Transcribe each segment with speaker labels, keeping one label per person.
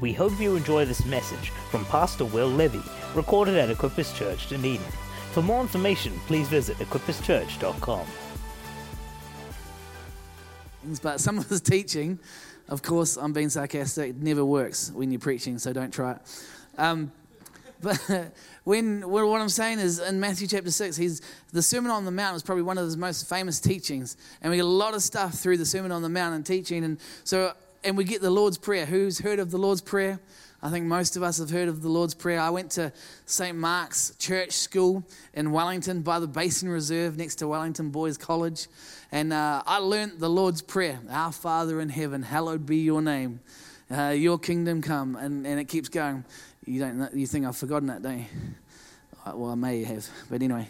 Speaker 1: We hope you enjoy this message from Pastor Will Levy, recorded at Equippers Church, Dunedin. For more information, please visit equipperschurch.com.
Speaker 2: But some of his teaching, of course, I'm being sarcastic, never works when you're preaching, so don't try it. Um, but when what I'm saying is in Matthew chapter six, he's the Sermon on the Mount is probably one of his most famous teachings, and we get a lot of stuff through the Sermon on the Mount and teaching, and so and we get the Lord's Prayer. Who's heard of the Lord's Prayer? I think most of us have heard of the Lord's Prayer. I went to St. Mark's Church School in Wellington by the Basin Reserve next to Wellington Boys College. And uh, I learned the Lord's Prayer Our Father in heaven, hallowed be your name. Uh, your kingdom come. And, and it keeps going. You, don't you think I've forgotten that, don't you? Uh, well, I may have. But anyway.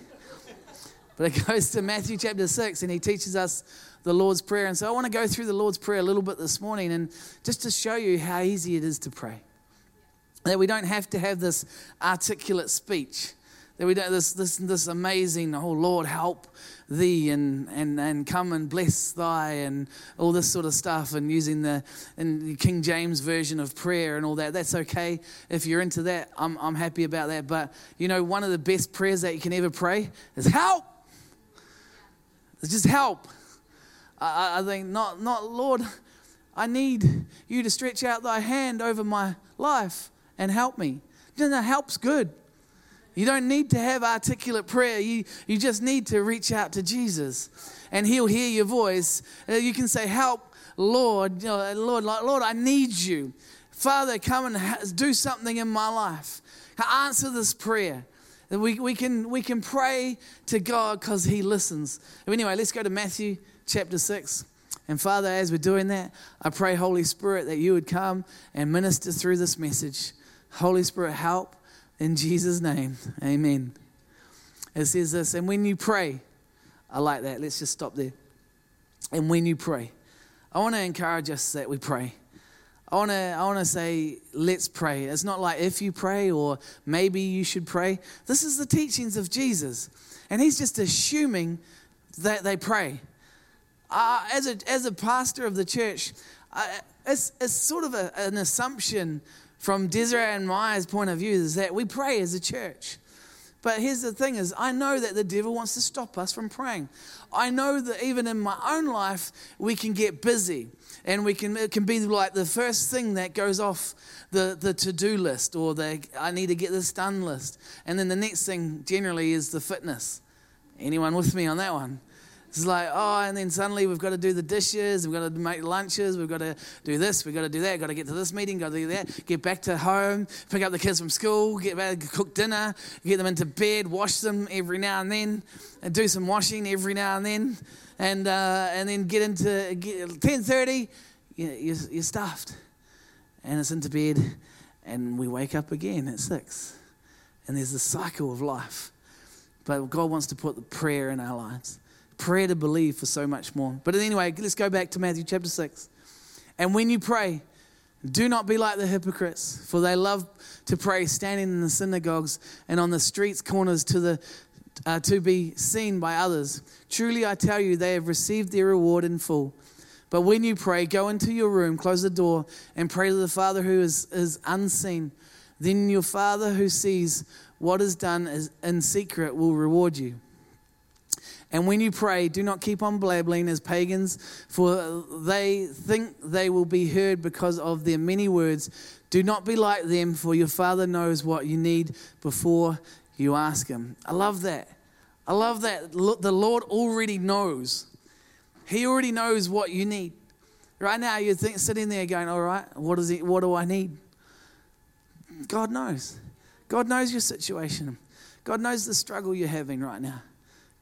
Speaker 2: But it goes to Matthew chapter 6, and he teaches us the Lord's Prayer. And so I want to go through the Lord's Prayer a little bit this morning and just to show you how easy it is to pray. That we don't have to have this articulate speech. That we don't, this, this, this amazing, oh Lord, help thee and, and, and come and bless thy and all this sort of stuff and using the, and King James version of prayer and all that. That's okay. If you're into that, I'm, I'm happy about that. But you know, one of the best prayers that you can ever pray is help. It's just help. I, I think, not, not, Lord, I need you to stretch out thy hand over my life and help me. You know, help's good. You don't need to have articulate prayer. You, you just need to reach out to Jesus and he'll hear your voice. Uh, you can say, Help, Lord, Lord, Lord, I need you. Father, come and do something in my life. Answer this prayer. We, we, can, we can pray to God because he listens. Anyway, let's go to Matthew chapter 6. And Father, as we're doing that, I pray, Holy Spirit, that you would come and minister through this message. Holy Spirit, help in Jesus' name. Amen. It says this, and when you pray, I like that. Let's just stop there. And when you pray, I want to encourage us that we pray. I want to I want to say let's pray. It's not like if you pray or maybe you should pray. This is the teachings of Jesus. And he's just assuming that they pray uh, as, a, as a pastor of the church, uh, it's, it's sort of a, an assumption from Desiree and Maya's point of view is that we pray as a church. But here's the thing is I know that the devil wants to stop us from praying. I know that even in my own life we can get busy and we can it can be like the first thing that goes off the, the to-do list or the I need to get this done list. And then the next thing generally is the fitness. Anyone with me on that one? It's like, oh, and then suddenly we've got to do the dishes, we've got to make lunches, we've got to do this, we've got to do that, got to get to this meeting, got to do that, get back to home, pick up the kids from school, get back, cook dinner, get them into bed, wash them every now and then, and do some washing every now and then, and uh, and then get into get, ten thirty, you you're, you're stuffed, and it's into bed, and we wake up again at six, and there's the cycle of life. But God wants to put the prayer in our lives prayer to believe for so much more. But anyway, let's go back to Matthew chapter 6. And when you pray, do not be like the hypocrites, for they love to pray standing in the synagogues and on the streets corners to the uh, to be seen by others. Truly I tell you they have received their reward in full. But when you pray, go into your room, close the door, and pray to the Father who is, is unseen. Then your Father who sees what is done in secret will reward you. And when you pray, do not keep on blabbling as pagans, for they think they will be heard because of their many words. Do not be like them, for your Father knows what you need before you ask Him. I love that. I love that. The Lord already knows. He already knows what you need. Right now, you're think, sitting there going, All right, what, is it, what do I need? God knows. God knows your situation. God knows the struggle you're having right now.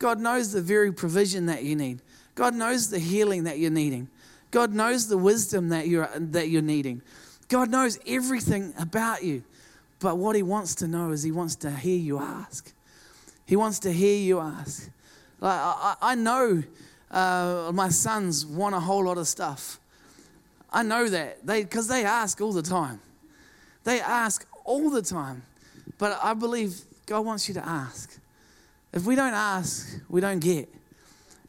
Speaker 2: God knows the very provision that you need. God knows the healing that you're needing. God knows the wisdom that you're, that you're needing. God knows everything about you. But what He wants to know is He wants to hear you ask. He wants to hear you ask. Like, I, I know uh, my sons want a whole lot of stuff. I know that because they, they ask all the time. They ask all the time. But I believe God wants you to ask. If we don't ask, we don't get.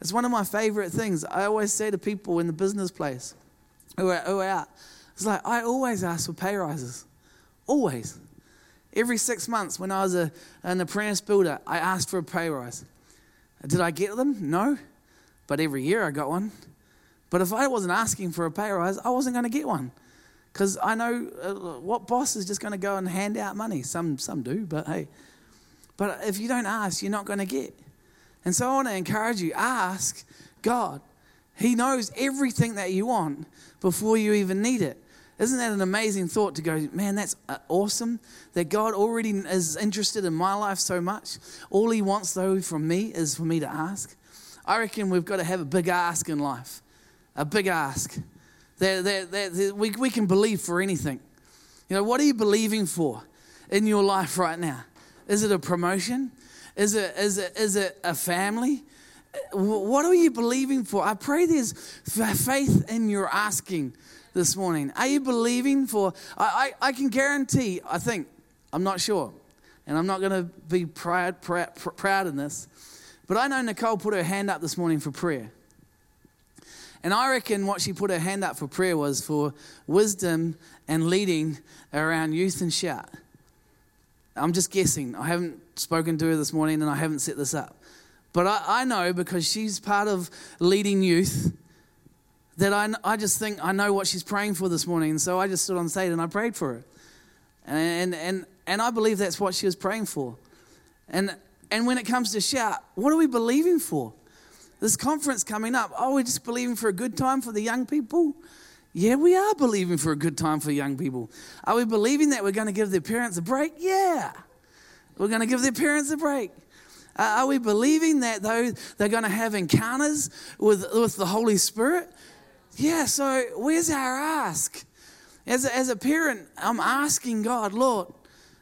Speaker 2: It's one of my favorite things. I always say to people in the business place who are, who are out, It's like I always ask for pay rises. Always. Every six months when I was a, an apprentice builder, I asked for a pay rise. Did I get them? No. But every year I got one. But if I wasn't asking for a pay rise, I wasn't going to get one. Because I know uh, what boss is just going to go and hand out money. Some, some do, but hey. But if you don't ask, you're not going to get. And so I want to encourage you ask God. He knows everything that you want before you even need it. Isn't that an amazing thought to go, man, that's uh, awesome that God already is interested in my life so much? All He wants, though, from me is for me to ask. I reckon we've got to have a big ask in life, a big ask. That, that, that, we, we can believe for anything. You know, what are you believing for in your life right now? Is it a promotion? Is it, is it, is it a family? What are you believing for? I pray there's faith in your asking this morning. Are you believing for? I, I, I can guarantee, I think, I'm not sure, and I'm not going to be proud, proud, proud in this, but I know Nicole put her hand up this morning for prayer. And I reckon what she put her hand up for prayer was for wisdom and leading around youth and shout. I'm just guessing. I haven't spoken to her this morning and I haven't set this up. But I, I know because she's part of leading youth that I, I just think I know what she's praying for this morning. And so I just stood on stage and I prayed for her. And, and, and I believe that's what she was praying for. And, and when it comes to shout, what are we believing for? this conference coming up. Oh, we're just believing for a good time for the young people. Yeah, we are believing for a good time for young people. Are we believing that we're going to give their parents a break? Yeah. We're going to give their parents a break. Uh, are we believing that though they're going to have encounters with, with the Holy Spirit? Yeah, so where's our ask? As a, as a parent, I'm asking God, Lord,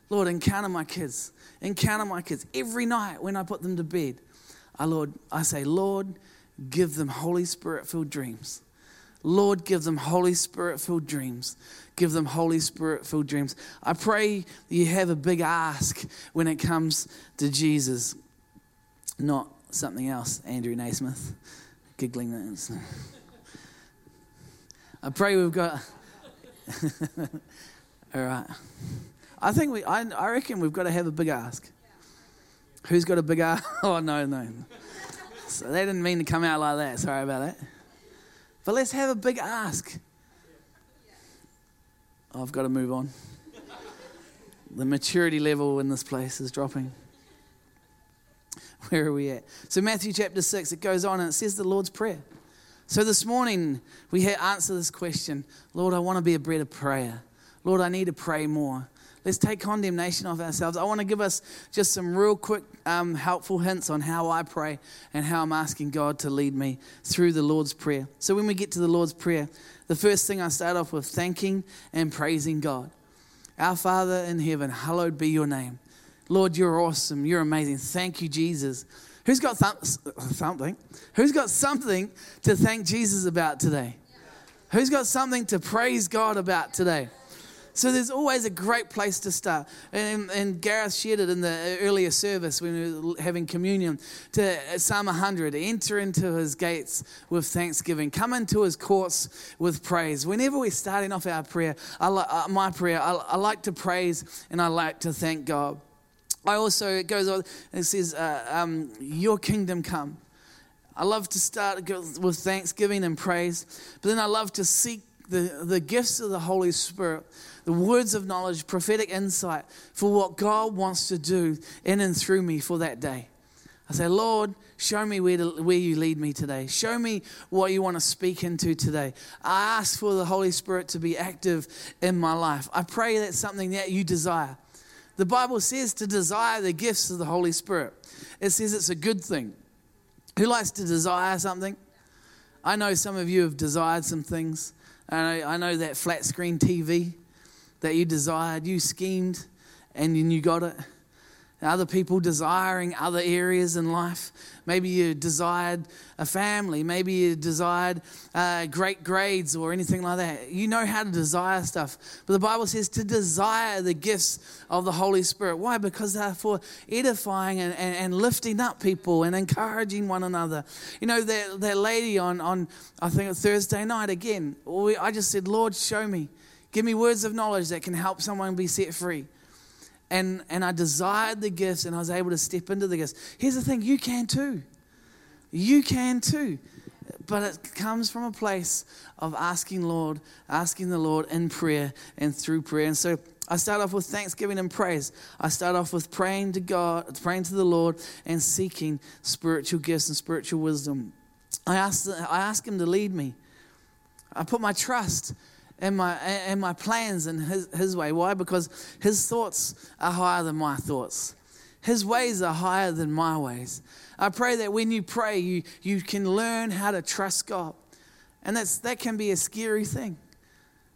Speaker 2: Lord, encounter my kids. Encounter my kids every night when I put them to bed. I, Lord, I say, Lord, give them Holy Spirit filled dreams. Lord, give them Holy Spirit filled dreams. Give them Holy Spirit filled dreams. I pray you have a big ask when it comes to Jesus, not something else, Andrew Naismith. Giggling. I pray we've got. All right. I think we, I, I reckon we've got to have a big ask. Who's got a big ask? Oh, no, no. So they didn't mean to come out like that. Sorry about that. But let's have a big ask. Oh, I've got to move on. The maturity level in this place is dropping. Where are we at? So, Matthew chapter 6, it goes on and it says the Lord's Prayer. So, this morning we answer this question Lord, I want to be a bread of prayer. Lord, I need to pray more. Let's take condemnation off ourselves. I want to give us just some real quick, um, helpful hints on how I pray and how I'm asking God to lead me through the Lord's Prayer. So, when we get to the Lord's Prayer, the first thing I start off with thanking and praising God. Our Father in heaven, hallowed be your name. Lord, you're awesome. You're amazing. Thank you, Jesus. Who's got th- something? Who's got something to thank Jesus about today? Who's got something to praise God about today? So there's always a great place to start. And, and Gareth shared it in the earlier service when we were having communion to Psalm 100 enter into his gates with thanksgiving, come into his courts with praise. Whenever we're starting off our prayer, I uh, my prayer, I, I like to praise and I like to thank God. I also, it goes on, it says, uh, um, Your kingdom come. I love to start with thanksgiving and praise, but then I love to seek the, the gifts of the Holy Spirit the words of knowledge, prophetic insight for what God wants to do in and through me for that day. I say, Lord, show me where, to, where you lead me today. Show me what you want to speak into today. I ask for the Holy Spirit to be active in my life. I pray that's something that you desire. The Bible says to desire the gifts of the Holy Spirit, it says it's a good thing. Who likes to desire something? I know some of you have desired some things. I I know that flat screen TV that you desired, you schemed, and then you got it. Other people desiring other areas in life. Maybe you desired a family. Maybe you desired uh, great grades or anything like that. You know how to desire stuff. But the Bible says to desire the gifts of the Holy Spirit. Why? Because they're for edifying and, and, and lifting up people and encouraging one another. You know, that, that lady on, on, I think, Thursday night again, I just said, Lord, show me. Give me words of knowledge that can help someone be set free and, and I desired the gifts and I was able to step into the gifts. Here's the thing you can too. You can too. But it comes from a place of asking Lord, asking the Lord in prayer and through prayer. And so I start off with thanksgiving and praise. I start off with praying to God, praying to the Lord, and seeking spiritual gifts and spiritual wisdom. I ask, I ask Him to lead me. I put my trust and my, and my plans in his, his way. Why? Because his thoughts are higher than my thoughts. His ways are higher than my ways. I pray that when you pray, you, you can learn how to trust God. And that's, that can be a scary thing.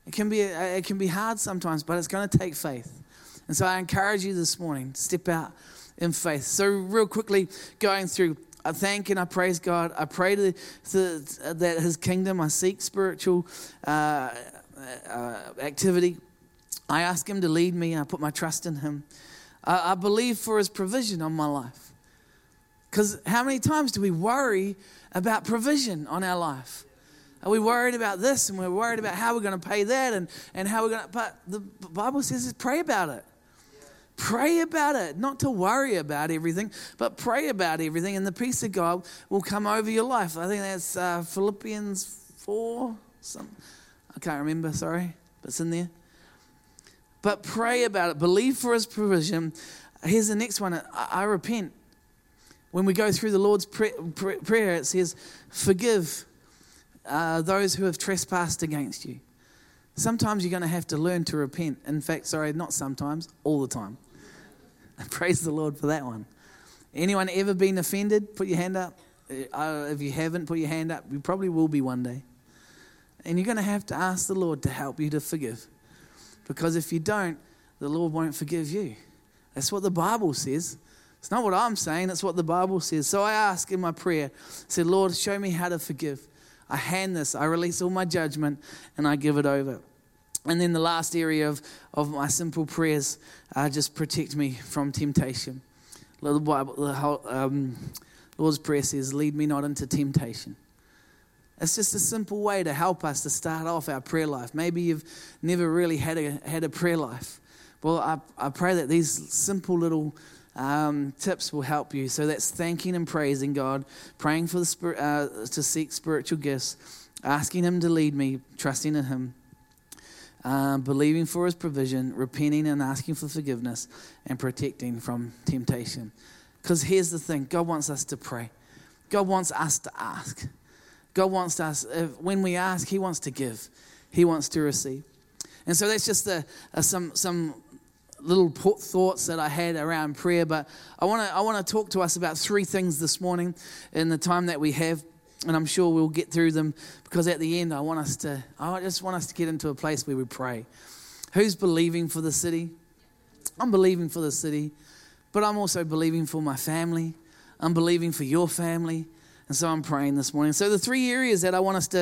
Speaker 2: It can, be, it can be hard sometimes, but it's going to take faith. And so I encourage you this morning, step out in faith. So, real quickly, going through, I thank and I praise God. I pray to, to, that His kingdom, I seek spiritual uh, uh, activity. I ask Him to lead me. I put my trust in Him. I, I believe for His provision on my life. Because how many times do we worry about provision on our life? Are we worried about this and we're worried about how we're going to pay that and, and how we're going to. But the Bible says pray about it. Pray about it, not to worry about everything, but pray about everything, and the peace of God will come over your life. I think that's uh, Philippians 4, some, I can't remember, sorry, but it's in there. But pray about it. Believe for his provision. Here's the next one I, I repent. When we go through the Lord's prayer, it says, Forgive uh, those who have trespassed against you. Sometimes you're going to have to learn to repent. In fact, sorry, not sometimes, all the time. Praise the Lord for that one. Anyone ever been offended? Put your hand up. Uh, if you haven't, put your hand up. You probably will be one day. And you're going to have to ask the Lord to help you to forgive. Because if you don't, the Lord won't forgive you. That's what the Bible says. It's not what I'm saying, it's what the Bible says. So I ask in my prayer, I said, Lord, show me how to forgive. I hand this, I release all my judgment, and I give it over. And then the last area of, of my simple prayers uh, just protect me from temptation. The Bible, the whole, um, Lord's Prayer says, Lead me not into temptation. It's just a simple way to help us to start off our prayer life. Maybe you've never really had a, had a prayer life. Well, I, I pray that these simple little um, tips will help you. So that's thanking and praising God, praying for the spirit, uh, to seek spiritual gifts, asking Him to lead me, trusting in Him, uh, believing for His provision, repenting and asking for forgiveness, and protecting from temptation. Because here's the thing God wants us to pray, God wants us to ask. God wants us, uh, when we ask, He wants to give, He wants to receive. And so that's just a, uh, some, some little thoughts that I had around prayer. But I want to I want to talk to us about three things this morning in the time that we have, and I'm sure we'll get through them because at the end I want us to I just want us to get into a place where we pray. Who's believing for the city? I'm believing for the city, but I'm also believing for my family. I'm believing for your family. And so I'm praying this morning. So, the three areas that I want us to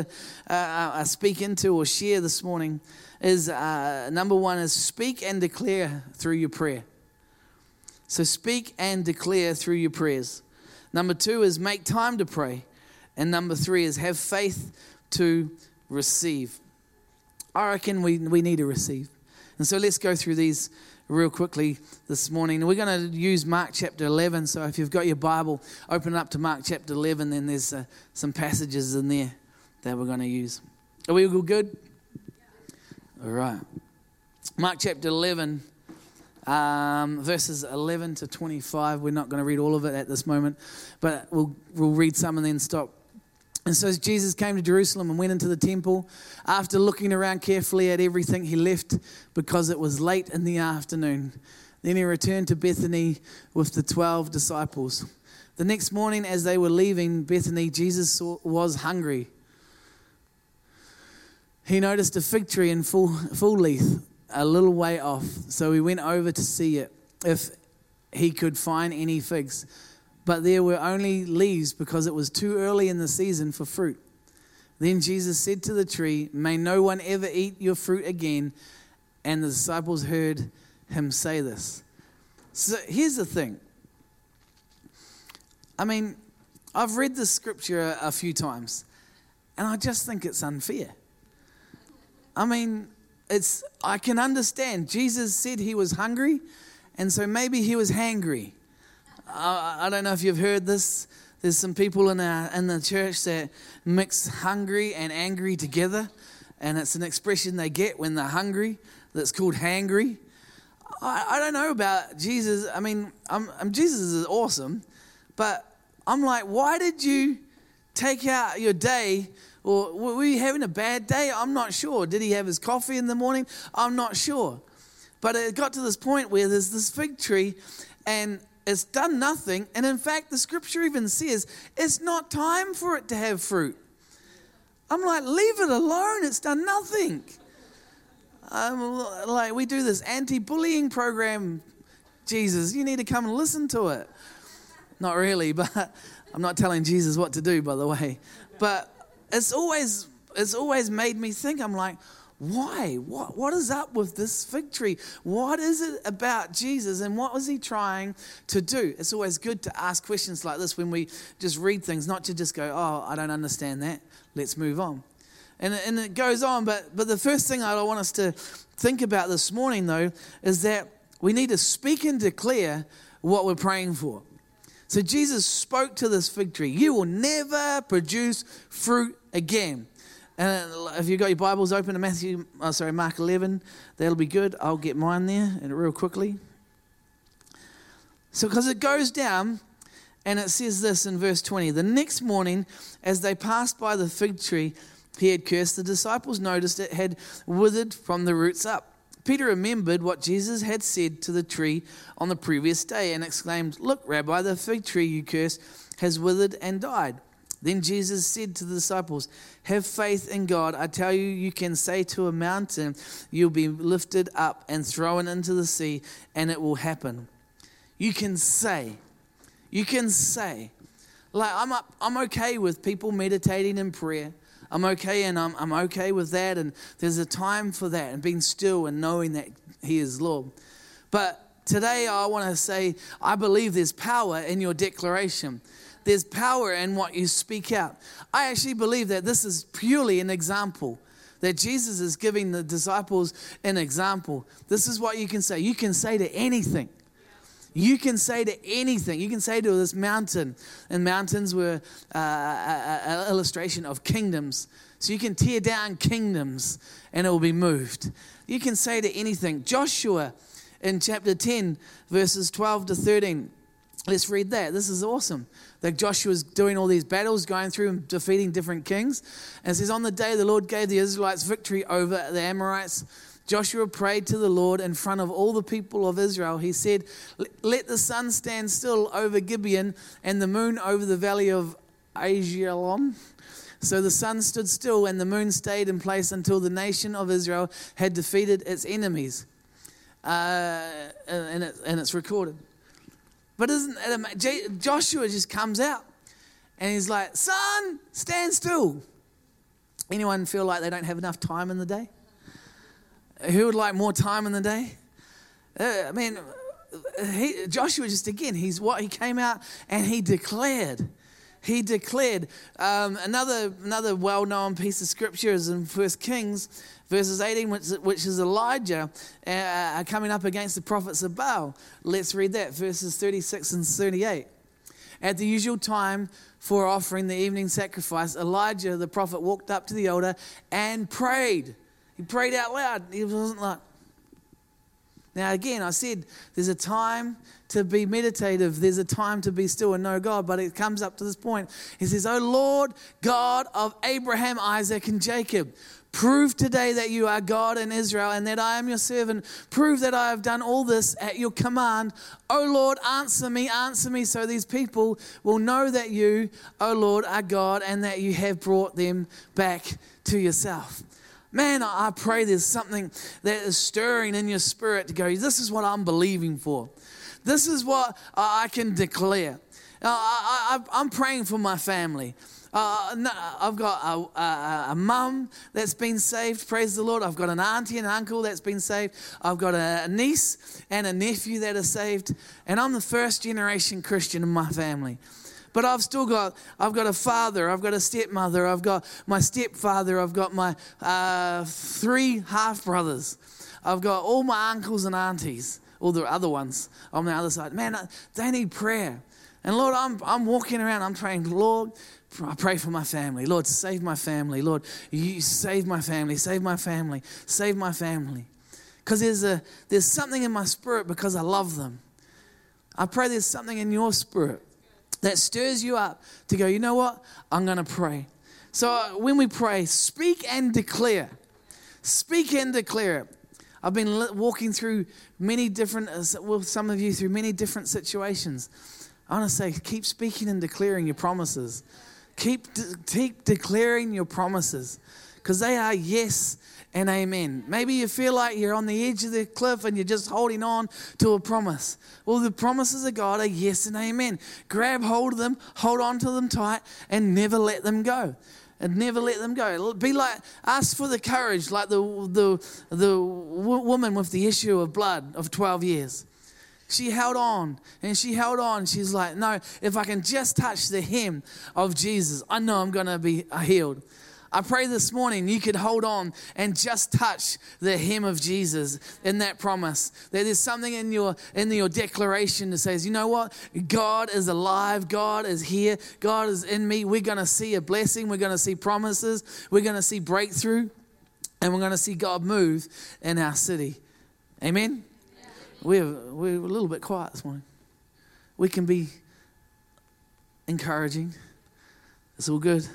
Speaker 2: uh, uh, speak into or share this morning is uh, number one is speak and declare through your prayer. So, speak and declare through your prayers. Number two is make time to pray. And number three is have faith to receive. I reckon we, we need to receive. And so let's go through these real quickly this morning. We're going to use Mark chapter 11. So if you've got your Bible, open up to Mark chapter 11. Then there's uh, some passages in there that we're going to use. Are we all good? All right. Mark chapter 11, um, verses 11 to 25. We're not going to read all of it at this moment, but we'll, we'll read some and then stop. And so Jesus came to Jerusalem and went into the temple. After looking around carefully at everything, he left because it was late in the afternoon. Then he returned to Bethany with the 12 disciples. The next morning, as they were leaving Bethany, Jesus was hungry. He noticed a fig tree in full, full leaf a little way off, so he went over to see it if he could find any figs. But there were only leaves because it was too early in the season for fruit. Then Jesus said to the tree, May no one ever eat your fruit again. And the disciples heard him say this. So here's the thing. I mean, I've read this scripture a few times, and I just think it's unfair. I mean, it's I can understand. Jesus said he was hungry, and so maybe he was hangry. I, I don't know if you've heard this. There's some people in our in the church that mix hungry and angry together, and it's an expression they get when they're hungry. That's called hangry. I, I don't know about Jesus. I mean, I'm, I'm, Jesus is awesome, but I'm like, why did you take out your day? Or were you having a bad day? I'm not sure. Did he have his coffee in the morning? I'm not sure. But it got to this point where there's this fig tree and it's done nothing. And in fact, the scripture even says it's not time for it to have fruit. I'm like, leave it alone. It's done nothing. I'm like, we do this anti bullying program. Jesus, you need to come and listen to it. Not really, but I'm not telling Jesus what to do, by the way. But it's always it's always made me think. I'm like, why? What, what is up with this fig tree? What is it about Jesus and what was he trying to do? It's always good to ask questions like this when we just read things, not to just go, oh, I don't understand that. Let's move on. And, and it goes on, but, but the first thing I want us to think about this morning, though, is that we need to speak and declare what we're praying for. So Jesus spoke to this fig tree. You will never produce fruit again. And uh, if you've got your Bibles open to Matthew, oh, sorry, Mark 11, that'll be good. I'll get mine there and real quickly. So, because it goes down, and it says this in verse 20 The next morning, as they passed by the fig tree he had cursed, the disciples noticed it had withered from the roots up. Peter remembered what Jesus had said to the tree on the previous day and exclaimed, Look, Rabbi, the fig tree you cursed has withered and died. Then Jesus said to the disciples, Have faith in God. I tell you, you can say to a mountain, You'll be lifted up and thrown into the sea, and it will happen. You can say, you can say, like I'm, up, I'm okay with people meditating in prayer. I'm okay and I'm, I'm okay with that. And there's a time for that and being still and knowing that He is Lord. But today I want to say, I believe there's power in your declaration. There's power in what you speak out. I actually believe that this is purely an example that Jesus is giving the disciples an example. This is what you can say. You can say to anything. You can say to anything. You can say to this mountain, and mountains were uh, an illustration of kingdoms. So you can tear down kingdoms and it will be moved. You can say to anything. Joshua in chapter 10, verses 12 to 13. Let's read that. This is awesome. That Joshua's doing all these battles, going through and defeating different kings. And it says, On the day the Lord gave the Israelites victory over the Amorites, Joshua prayed to the Lord in front of all the people of Israel. He said, Let the sun stand still over Gibeon and the moon over the valley of Aijalon. So the sun stood still and the moon stayed in place until the nation of Israel had defeated its enemies. Uh, and, it, and it's recorded. But isn't it, Joshua just comes out and he's like, "Sun, stand still. Anyone feel like they don't have enough time in the day? Who would like more time in the day? Uh, I mean, he, Joshua just again, he's what he came out and he declared. He declared um, another another well-known piece of scripture is in 1 Kings, verses 18, which, which is Elijah uh, coming up against the prophets of Baal. Let's read that, verses 36 and 38. At the usual time for offering the evening sacrifice, Elijah the prophet walked up to the altar and prayed. He prayed out loud. He wasn't like. Now, again, I said there's a time to be meditative, there's a time to be still and know God, but it comes up to this point. He says, Oh Lord, God of Abraham, Isaac, and Jacob, Prove today that you are God in Israel and that I am your servant. Prove that I have done all this at your command. O Lord, answer me, answer me, so these people will know that you, O Lord, are God and that you have brought them back to yourself. Man, I pray there's something that is stirring in your spirit to go, this is what I'm believing for. This is what I can declare. I, am praying for my family. Uh, no, I've got a, a, a mum that's been saved, praise the Lord. I've got an auntie and uncle that's been saved. I've got a niece and a nephew that are saved. And I'm the first generation Christian in my family but I've still got I've got a father, I've got a stepmother, I've got my stepfather, I've got my uh, three half brothers, I've got all my uncles and aunties, all the other ones on the other side. Man, they need prayer. And Lord, I'm, I'm walking around, I'm praying, Lord, I pray for my family. Lord, save my family. Lord, you save my family, save my family, save my family. Because there's, a, there's something in my spirit because I love them. I pray there's something in your spirit that stirs you up to go, you know what? I'm going to pray. So uh, when we pray, speak and declare. Speak and declare it. I've been walking through many different, uh, well, some of you through many different situations. I want to say, keep speaking and declaring your promises. Keep, de- keep declaring your promises because they are yes and amen. Maybe you feel like you're on the edge of the cliff and you're just holding on to a promise. Well, the promises of God are yes and amen. Grab hold of them, hold on to them tight, and never let them go. And never let them go. Be like, ask for the courage, like the, the, the woman with the issue of blood of 12 years. She held on and she held on. She's like, No, if I can just touch the hem of Jesus, I know I'm going to be healed. I pray this morning you could hold on and just touch the hem of Jesus in that promise. That there's something in your in your declaration that says, you know what? God is alive. God is here. God is in me. We're going to see a blessing. We're going to see promises. We're going to see breakthrough. And we're going to see God move in our city. Amen? We're, we're a little bit quiet this morning. We can be encouraging. It's all good.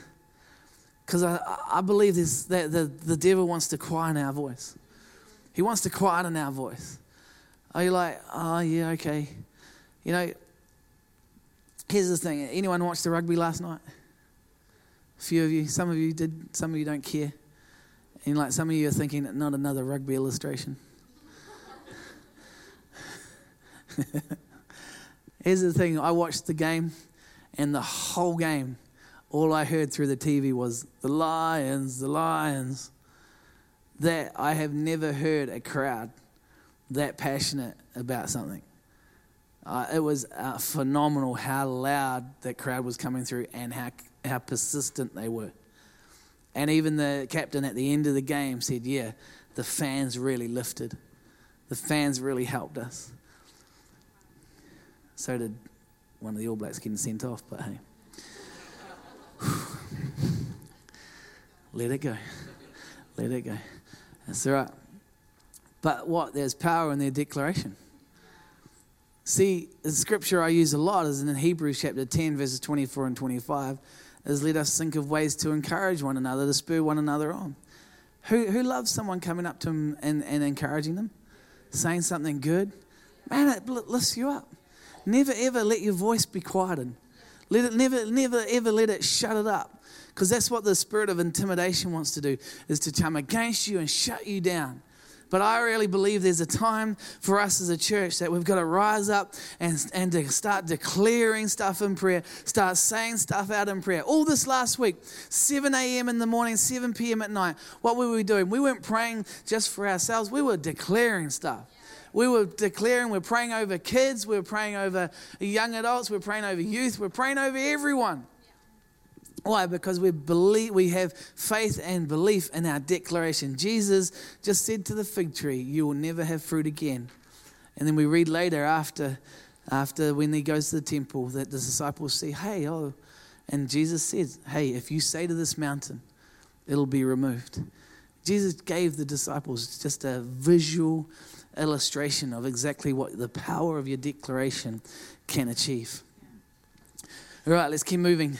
Speaker 2: Because I, I believe this, that the, the devil wants to quiet our voice. He wants to quieten our voice. Are you like, oh, yeah, okay. You know, here's the thing. Anyone watched the rugby last night? A few of you. Some of you did. Some of you don't care. And like some of you are thinking, not another rugby illustration. Here's the thing I watched the game, and the whole game, all I heard through the TV was the Lions, the Lions. That I have never heard a crowd that passionate about something. Uh, it was uh, phenomenal how loud that crowd was coming through and how, how persistent they were. And even the captain at the end of the game said, Yeah, the fans really lifted. The fans really helped us. So did one of the All Blacks getting sent off, but hey. Let it go. Let it go. That's all right. But what? There's power in their declaration. See, the scripture I use a lot is in Hebrews chapter 10, verses 24 and 25, is let us think of ways to encourage one another, to spur one another on. Who, who loves someone coming up to them and, and encouraging them? Saying something good? Man, it lifts you up. Never ever let your voice be quieted. Let it never, never ever let it shut it up. Because that's what the spirit of intimidation wants to do, is to come against you and shut you down. But I really believe there's a time for us as a church that we've got to rise up and, and to start declaring stuff in prayer, start saying stuff out in prayer. All this last week, 7 a.m. in the morning, 7 p.m. at night, what were we doing? We weren't praying just for ourselves, we were declaring stuff we were declaring, we're praying over kids, we're praying over young adults, we're praying over youth, we're praying over everyone. Why? Because we believe we have faith and belief in our declaration. Jesus just said to the fig tree, "You will never have fruit again." And then we read later after, after when he goes to the temple, that the disciples say, "Hey, oh," and Jesus says, "Hey, if you say to this mountain, it'll be removed." Jesus gave the disciples just a visual illustration of exactly what the power of your declaration can achieve. All right, let's keep moving.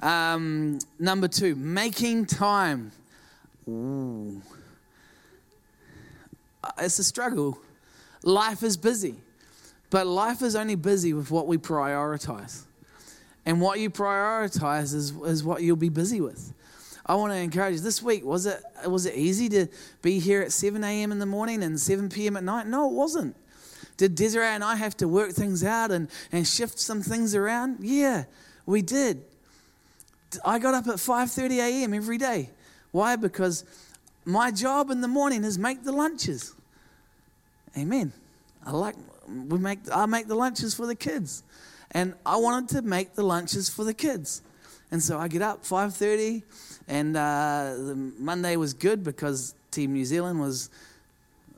Speaker 2: Um, number two, making time. Ooh. It's a struggle. Life is busy, but life is only busy with what we prioritize. And what you prioritize is, is what you'll be busy with. I want to encourage you. This week, was it, was it easy to be here at 7 a.m. in the morning and 7 p.m. at night? No, it wasn't. Did Desiree and I have to work things out and, and shift some things around? Yeah, we did. I got up at 5:30 a.m. every day. Why? Because my job in the morning is make the lunches. Amen. I like we make I make the lunches for the kids. And I wanted to make the lunches for the kids. And so I get up 5:30 and uh, Monday was good because Team New Zealand was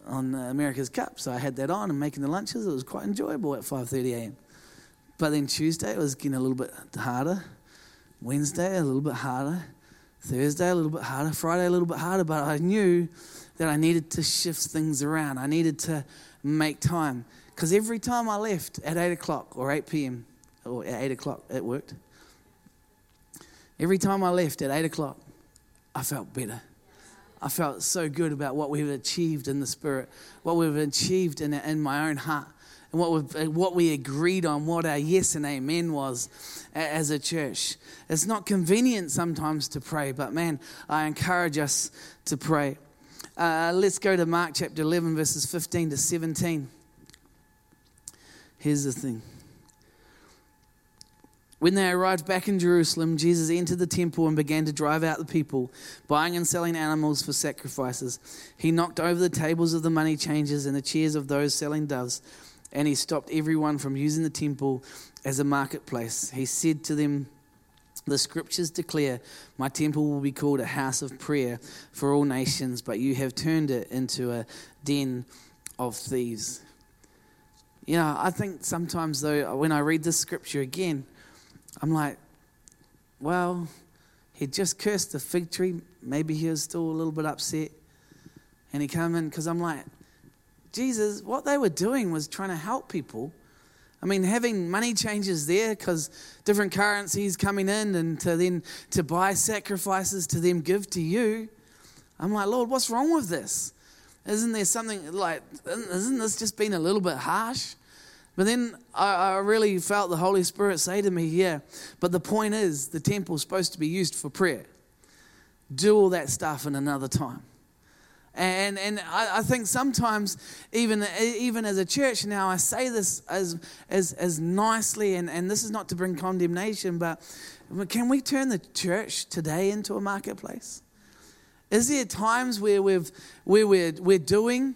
Speaker 2: on America's Cup. So I had that on and making the lunches. It was quite enjoyable at 5:30 a.m. But then Tuesday it was getting a little bit harder. Wednesday a little bit harder. Thursday a little bit harder. Friday a little bit harder. But I knew that I needed to shift things around. I needed to make time because every time I left at 8 o'clock or 8 p.m. or at 8 o'clock, it worked. Every time I left at 8 o'clock, I felt better. I felt so good about what we've achieved in the Spirit, what we've achieved in, in my own heart, and what, we what we agreed on, what our yes and amen was as a church. It's not convenient sometimes to pray, but man, I encourage us to pray. Uh, let's go to Mark chapter 11, verses 15 to 17. Here's the thing. When they arrived back in Jerusalem, Jesus entered the temple and began to drive out the people, buying and selling animals for sacrifices. He knocked over the tables of the money changers and the chairs of those selling doves, and he stopped everyone from using the temple as a marketplace. He said to them, the scriptures declare, My temple will be called a house of prayer for all nations, but you have turned it into a den of thieves. You know, I think sometimes, though, when I read this scripture again, I'm like, well, he just cursed the fig tree. Maybe he was still a little bit upset. And he came in because I'm like, Jesus, what they were doing was trying to help people. I mean, having money changes there because different currencies coming in and to then to buy sacrifices to them give to you. I'm like, Lord, what's wrong with this? Isn't there something like, isn't this just being a little bit harsh? But then I, I, really felt the Holy Spirit say to me, yeah, but the point is the temple's supposed to be used for prayer. Do all that stuff in another time. And, and I, I think sometimes, even, even as a church now, I say this as, as, as nicely, and, and this is not to bring condemnation, but can we turn the church today into a marketplace? Is there times where, we've, where we're, we're doing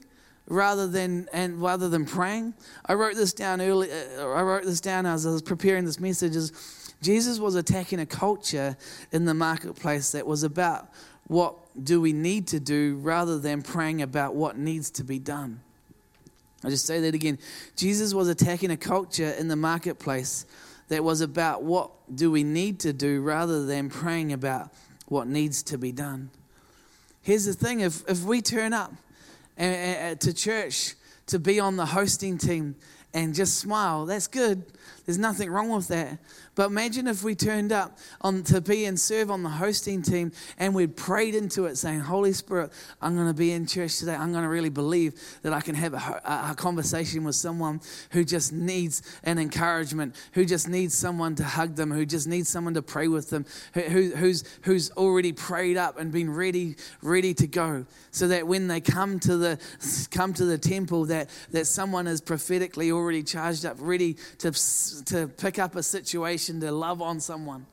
Speaker 2: rather than and rather than praying. I wrote this down early. Uh, I wrote this down as I was preparing this message. Is Jesus was attacking a culture in the marketplace that was about what do we need to do rather than praying about what needs to be done. I just say that again. Jesus was attacking a culture in the marketplace that was about what do we need to do rather than praying about what needs to be done. Here's the thing if, if we turn up and, to church to be on the hosting team and just smile. That's good. There's nothing wrong with that. But imagine if we turned up on to be and serve on the hosting team and we'd prayed into it, saying, Holy Spirit, I'm going to be in church today. I'm going to really believe that I can have a, a, conversation with someone who just needs an encouragement, who just needs someone to hug them, who just needs someone to pray with them, who, who's, who's already prayed up and been ready, ready to go. So that when they come to the come to the temple, that, that someone is prophetically already charged up, ready to, to pick up a situation to love on someone.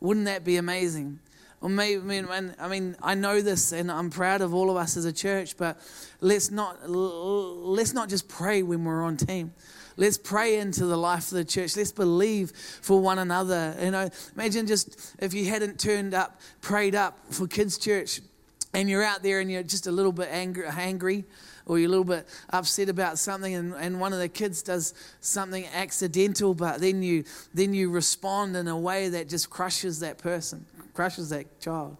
Speaker 2: Wouldn't that be amazing? Or maybe, I mean, I mean, I know this, and I'm proud of all of us as a church. But let's not let's not just pray when we're on team. Let's pray into the life of the church. Let's believe for one another. You know, imagine just if you hadn't turned up, prayed up for kids' church, and you're out there and you're just a little bit angry, angry or you're a little bit upset about something and, and one of the kids does something accidental, but then you then you respond in a way that just crushes that person, crushes that child.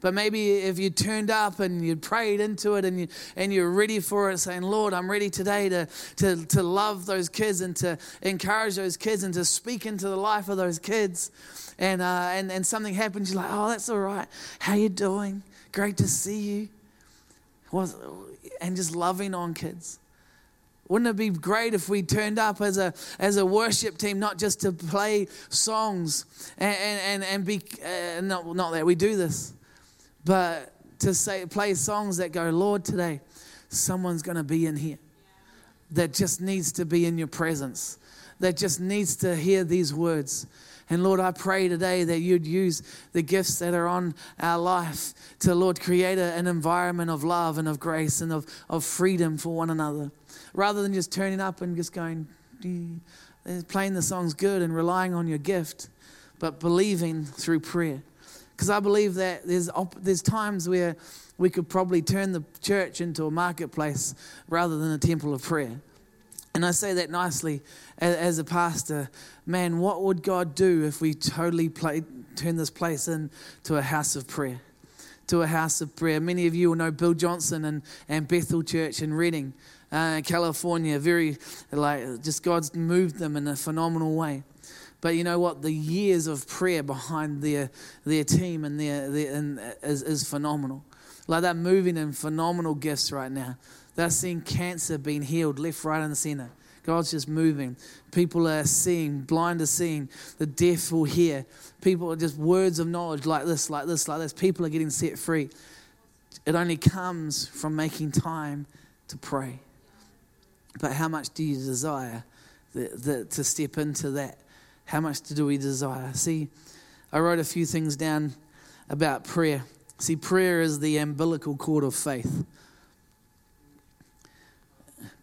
Speaker 2: But maybe if you turned up and you prayed into it and, you, and you're ready for it, saying, Lord, I'm ready today to, to, to love those kids and to encourage those kids and to speak into the life of those kids. And, uh, and, and something happens, you're like, oh, that's all right. How you doing? Great to see you and just loving on kids. Wouldn't it be great if we turned up as a, as a worship team, not just to play songs and, and, and be, uh, not, not that we do this, but to say, play songs that go, Lord, today, someone's going to be in here. that just needs to be in your presence, that just needs to hear these words. And Lord, I pray today that you'd use the gifts that are on our life to, Lord, create an environment of love and of grace and of, of freedom for one another. Rather than just turning up and just going, uh, playing the songs good and relying on your gift, but believing through prayer. Because I believe that there's, op- there's times where we could probably turn the church into a marketplace rather than a temple of prayer. And I say that nicely as, a pastor. Man, what would God do if we totally play, turn this place into a house of prayer? To a house of prayer. Many of you will know Bill Johnson and, and Bethel Church in Redding, uh, California. Very, like, just God's moved them in a phenomenal way. But you know what? The years of prayer behind their, their team and their, their and is, is phenomenal. Like they're moving in phenomenal gifts right now. They're seeing cancer being healed left, right, and center. God's just moving. People are seeing, blind are seeing, the deaf will hear. People are just words of knowledge like this, like this, like this. People are getting set free. It only comes from making time to pray. But how much do you desire the, the, to step into that? How much do we desire? See, I wrote a few things down about prayer. See, prayer is the umbilical cord of faith.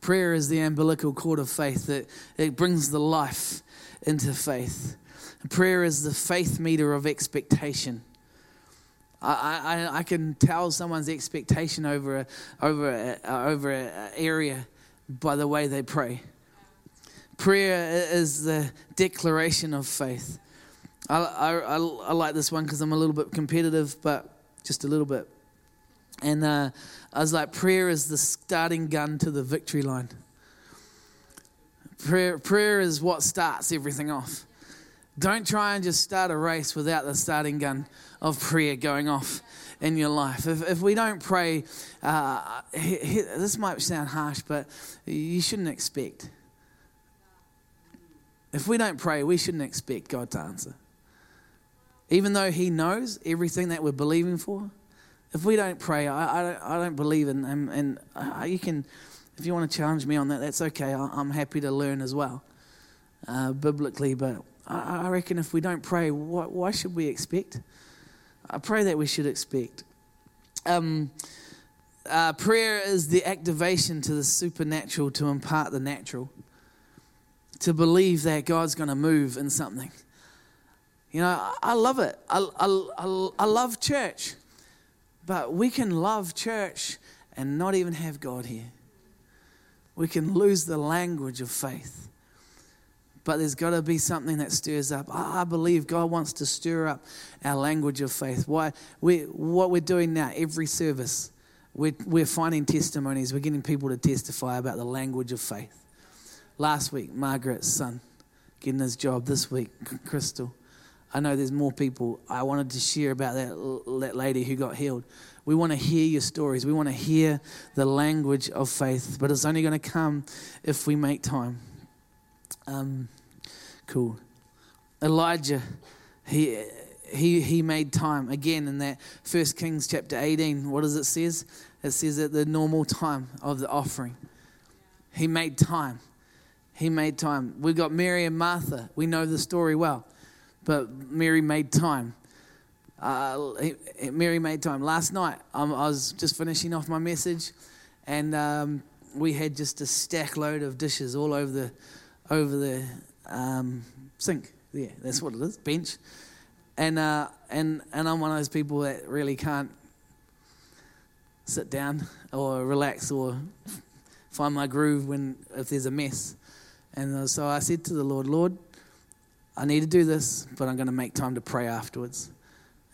Speaker 2: Prayer is the umbilical cord of faith that it brings the life into faith. Prayer is the faith meter of expectation. I, I, I can tell someone's expectation over a, over a, over an area by the way they pray. Prayer is the declaration of faith. I, I, I like this one because I'm a little bit competitive, but just a little bit. And uh, I was like, prayer is the starting gun to the victory line. Prayer, prayer is what starts everything off. Don't try and just start a race without the starting gun of prayer going off in your life. If, if we don't pray, uh, he, he, this might sound harsh, but you shouldn't expect. If we don't pray, we shouldn't expect God to answer. Even though He knows everything that we're believing for, if we don't pray, I, I, don't, I don't believe in, and, and uh, you can, if you want to challenge me on that, that's okay. I, am happy to learn as well, uh, biblically. But I, I, reckon if we don't pray, what, why should we expect? I pray that we should expect. Um, uh, prayer is the activation to the supernatural to impart the natural, to believe that God's going to move in something. You know, I, I love it. I, I, I love church. But we can love church and not even have God here. We can lose the language of faith. But there's got to be something that stirs up. I believe God wants to stir up our language of faith. Why we what we're doing now, every service, we're, we're finding testimonies. We're getting people to testify about the language of faith. Last week, Margaret's son getting his job. This week, Crystal I know there's more people. I wanted to share about that, that lady who got healed. We want to hear your stories. We want to hear the language of faith, but it's only going to come if we make time. Um, cool. Elijah, he he he made time again in that First Kings chapter 18. What does it says? It says at the normal time of the offering. He made time. He made time. We got Mary and Martha. We know the story well but Mary made time. Uh, Mary made time. Last night, um, I was just finishing off my message, and um, we had just a stack load of dishes all over the over the um, sink. Yeah, that's what it is, bench. And uh, and and I'm one of those people that really can't sit down or relax or find my groove when if there's a mess. And uh, so I said to the Lord, Lord, I need to do this, but I'm going to make time to pray afterwards.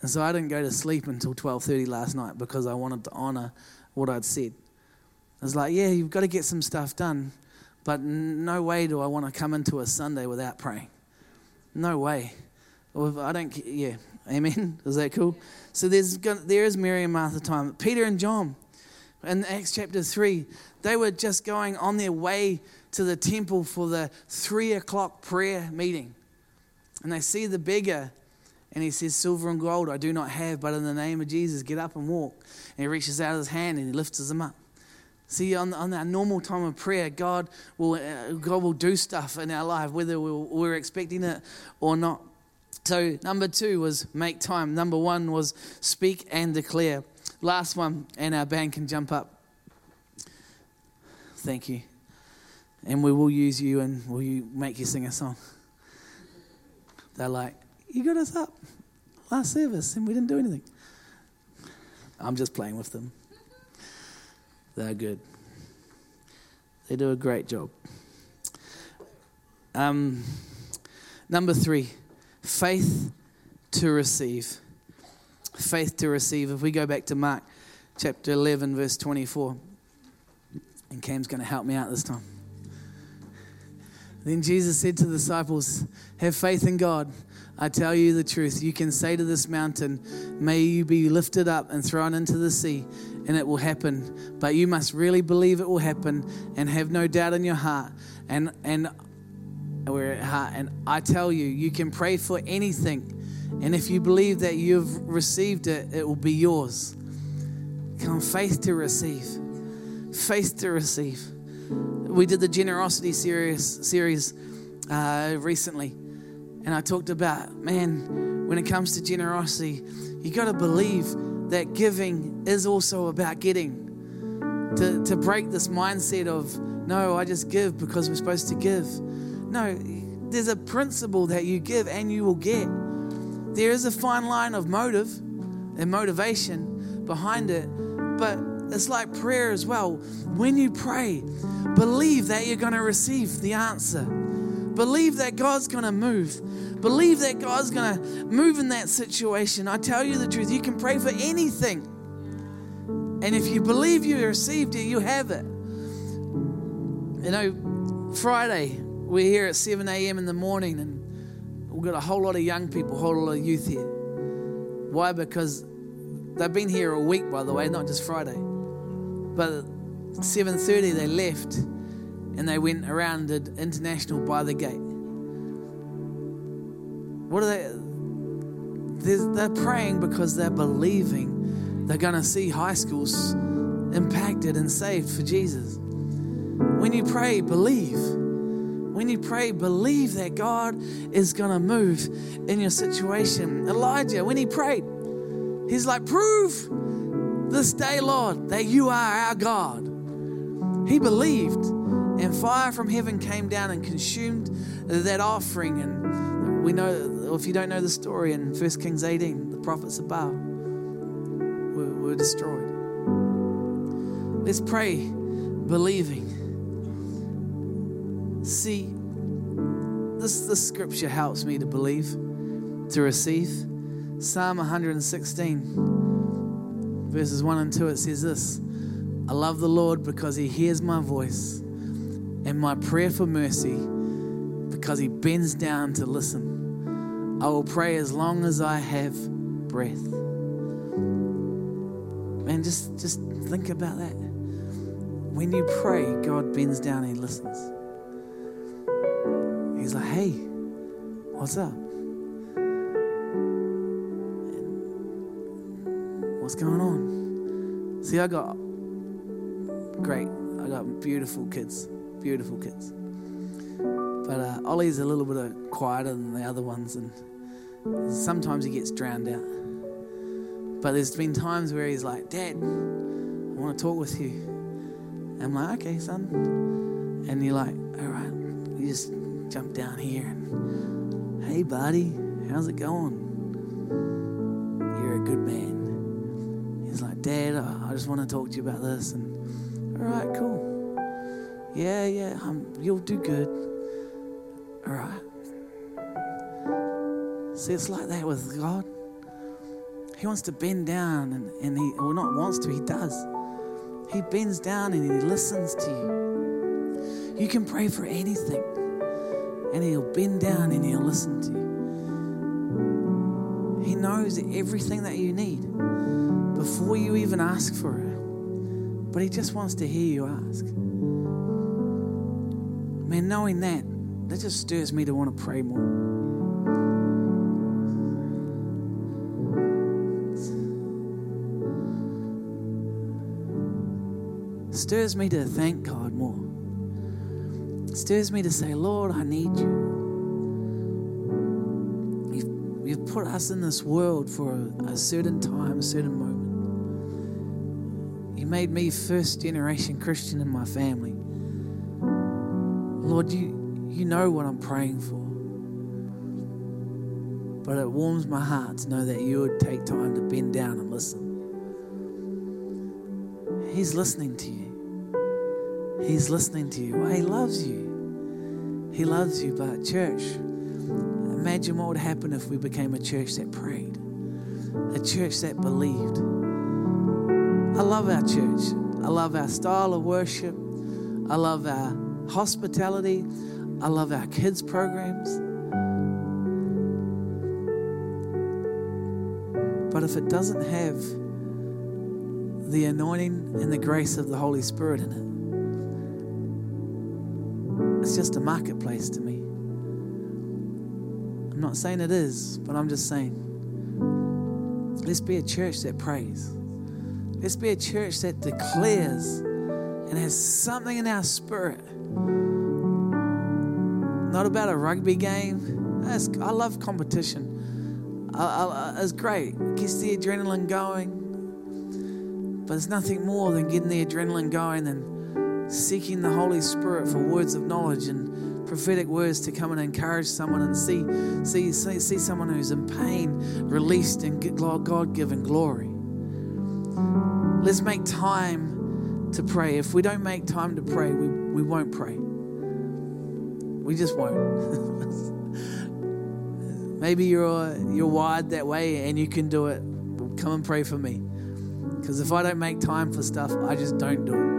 Speaker 2: And so I didn't go to sleep until 12:30 last night because I wanted to honor what I'd said. I was like, yeah, you've got to get some stuff done, but no way do I want to come into a Sunday without praying. No way. I don't. Yeah, amen. Is that cool? So there's there is Mary and Martha time. Peter and John, in Acts chapter three, they were just going on their way to the temple for the three o'clock prayer meeting. And they see the beggar, and he says, Silver and gold I do not have, but in the name of Jesus, get up and walk. And he reaches out his hand and he lifts them up. See, on, on our normal time of prayer, God will, uh, God will do stuff in our life, whether we're, we're expecting it or not. So, number two was make time. Number one was speak and declare. Last one, and our band can jump up. Thank you. And we will use you and will you make you sing a song. They're like, You got us up last service and we didn't do anything. I'm just playing with them. They're good. They do a great job. Um, number three, faith to receive. Faith to receive. If we go back to Mark chapter 11, verse 24, and Cam's going to help me out this time. Then Jesus said to the disciples, Have faith in God. I tell you the truth. You can say to this mountain, May you be lifted up and thrown into the sea, and it will happen. But you must really believe it will happen and have no doubt in your heart. And, and, we're at heart. And I tell you, you can pray for anything. And if you believe that you've received it, it will be yours. Come, faith to receive. Faith to receive. We did the generosity series, series uh, recently and I talked about, man, when it comes to generosity, you got to believe that giving is also about getting. To, to break this mindset of, no, I just give because we're supposed to give. No, there's a principle that you give and you will get. There is a fine line of motive and motivation behind it, but it's like prayer as well. When you pray, believe that you're going to receive the answer. Believe that God's going to move. Believe that God's going to move in that situation. I tell you the truth, you can pray for anything. And if you believe you received it, you have it. You know, Friday, we're here at 7 a.m. in the morning, and we've got a whole lot of young people, a whole lot of youth here. Why? Because they've been here a week, by the way, not just Friday. But 7:30 they left and they went around the international by the gate. What are they? They're praying because they're believing they're going to see high schools impacted and saved for Jesus. When you pray, believe. When you pray, believe that God is going to move in your situation. Elijah, when he prayed, he's like, Prove this day, Lord, that you are our God. He believed and fire from heaven came down and consumed that offering. And we know, if you don't know the story in 1 Kings 18, the prophets of Baal were, were destroyed. Let's pray, believing. See, this, this scripture helps me to believe, to receive. Psalm 116, verses 1 and 2, it says this I love the Lord because he hears my voice and my prayer for mercy because he bends down to listen. I will pray as long as I have breath. Man, just, just think about that. When you pray, God bends down and he listens. He's like, hey, what's up? What's going on? See, I got great, I got beautiful kids beautiful kids. But uh, Ollie's a little bit quieter than the other ones, and sometimes he gets drowned out. But there's been times where he's like, Dad, I want to talk with you. And I'm like, okay, son. And you're like, all right, you just jump down here and, hey, buddy, how's it going? Dad, I just want to talk to you about this. And, all right, cool. Yeah, yeah, um, you'll do good. All right. See, it's like that with God. He wants to bend down, and, and he, well, not wants to, he does. He bends down and he listens to you. You can pray for anything, and he'll bend down and he'll listen to you. He knows everything that you need before you even ask for it. But he just wants to hear you ask. Man, knowing that, that just stirs me to want to pray more. stirs me to thank God more. stirs me to say, Lord, I need you. You've, put us in this world for a, a certain time, a certain moment. You made me first generation Christian in my family. Lord, you, you know what I'm praying for. But it warms my heart to know that you would take time to bend down and listen. He's listening to you. He's listening to you. Well, he loves you. He loves you. But, church, imagine what would happen if we became a church that prayed, a church that believed. I love our church. I love our style of worship. I love our hospitality. I love our kids' programs. But if it doesn't have the anointing and the grace of the Holy Spirit in it, it's just a marketplace to me. Not saying it is, but I'm just saying let's be a church that prays. Let's be a church that declares and has something in our spirit. Not about a rugby game. I love competition. I, I, it's great. It gets the adrenaline going. But there's nothing more than getting the adrenaline going and seeking the Holy Spirit for words of knowledge and prophetic words to come and encourage someone and see, see, see, see someone who's in pain released in God given glory. Let's make time to pray. If we don't make time to pray, we, we won't pray. We just won't. Maybe you're you're wired that way and you can do it. Come and pray for me. Because if I don't make time for stuff, I just don't do it.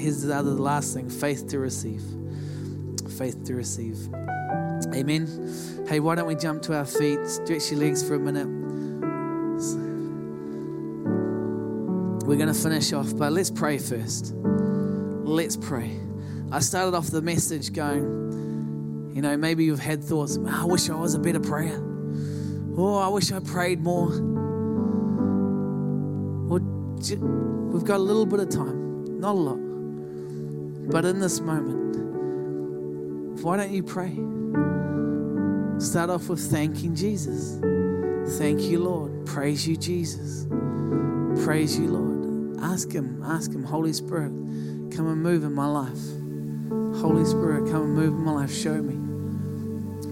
Speaker 2: Here's the the last thing: faith to receive. Faith to receive. Amen. Hey, why don't we jump to our feet? Stretch your legs for a minute. We're going to finish off, but let's pray first. Let's pray. I started off the message going, you know, maybe you've had thoughts, ah, I wish I was a better prayer. Oh, I wish I prayed more. Well, we've got a little bit of time, not a lot. But in this moment, why don't you pray? Start off with thanking Jesus. Thank you, Lord. Praise you, Jesus. Praise you, Lord. Ask Him, ask Him, Holy Spirit, come and move in my life. Holy Spirit, come and move in my life. Show me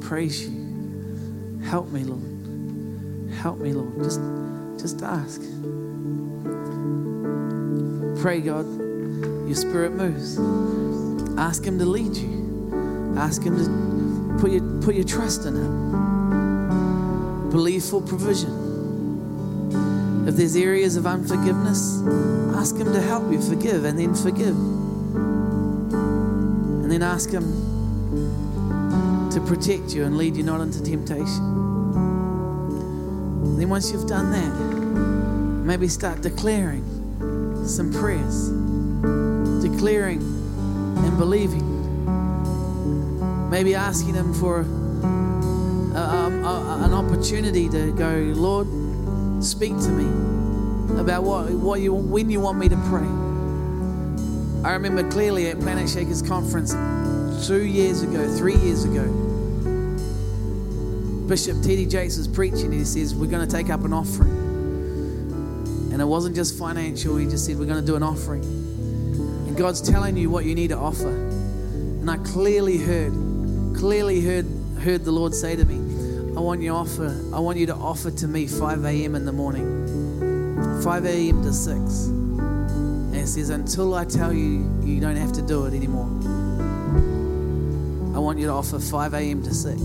Speaker 2: praise you. Help me, Lord. Help me, Lord. Just, just ask. Pray, God, your spirit moves. Ask Him to lead you. Ask Him to put your, put your trust in Him. Believe for provision. If there's areas of unforgiveness, ask Him to help you forgive and then forgive. And then ask Him to protect you and lead you not into temptation. And then once you've done that, maybe start declaring some prayers, declaring and believing. Maybe asking Him for um, a, a, an opportunity to go, Lord, speak to me about what, what you, when you want me to pray. I remember clearly at Planetshakers Conference two years ago, three years ago, Bishop T.D. Jakes was preaching he says, We're going to take up an offering. And it wasn't just financial, he just said, We're going to do an offering. God's telling you what you need to offer. And I clearly heard, clearly heard, heard the Lord say to me, I want you to offer, I want you to offer to me 5 a.m. in the morning. 5 a.m. to 6. And it says, Until I tell you, you don't have to do it anymore. I want you to offer 5 a.m. to 6.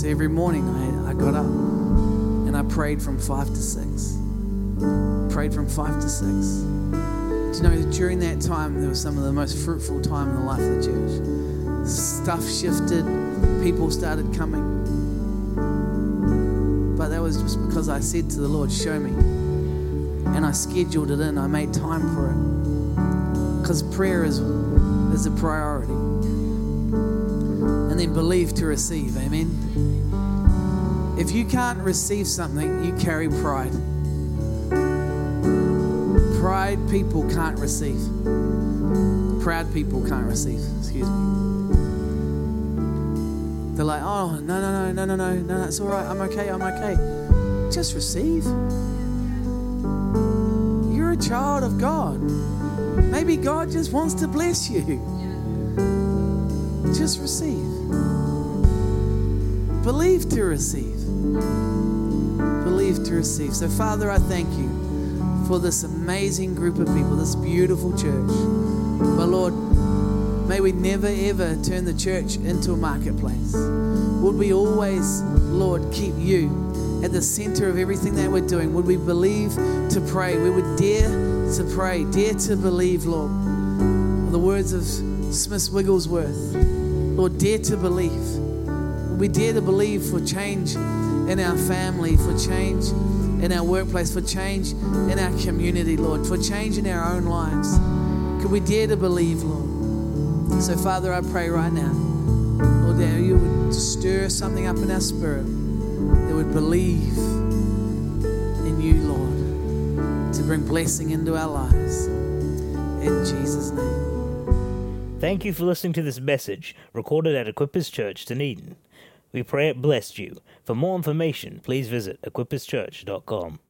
Speaker 2: So every morning I, I got up and I prayed from 5 to 6. Prayed from 5 to 6. Do you know, during that time, there was some of the most fruitful time in the life of the church. Stuff shifted, people started coming. But that was just because I said to the Lord, Show me. And I scheduled it in, I made time for it. Because prayer is, is a priority and then believe to receive. Amen. If you can't receive something, you carry pride. Pride people can't receive. Proud people can't receive. Excuse me. They're like, oh, no, no, no, no, no, no, no, that's all right. I'm okay, I'm okay. Just receive. You're a child of God. Maybe God just wants to bless you. Just receive. Believe to receive. Believe to receive. So, Father, I thank you for this amazing group of people, this beautiful church. But, Lord, may we never ever turn the church into a marketplace. Would we always, Lord, keep you at the center of everything that we're doing? Would we believe to pray? We would dare to pray, dare to believe, Lord. The words of Smith Wigglesworth. Lord, dare to believe. We dare to believe for change in our family, for change in our workplace, for change in our community, Lord, for change in our own lives. Could we dare to believe, Lord? So, Father, I pray right now, Lord, that you would stir something up in our spirit that would believe in you, Lord, to bring blessing into our lives. In Jesus' name.
Speaker 1: Thank you for listening to this message recorded at Equippers Church, Dunedin. We pray it blessed you. For more information, please visit equipperschurch.com.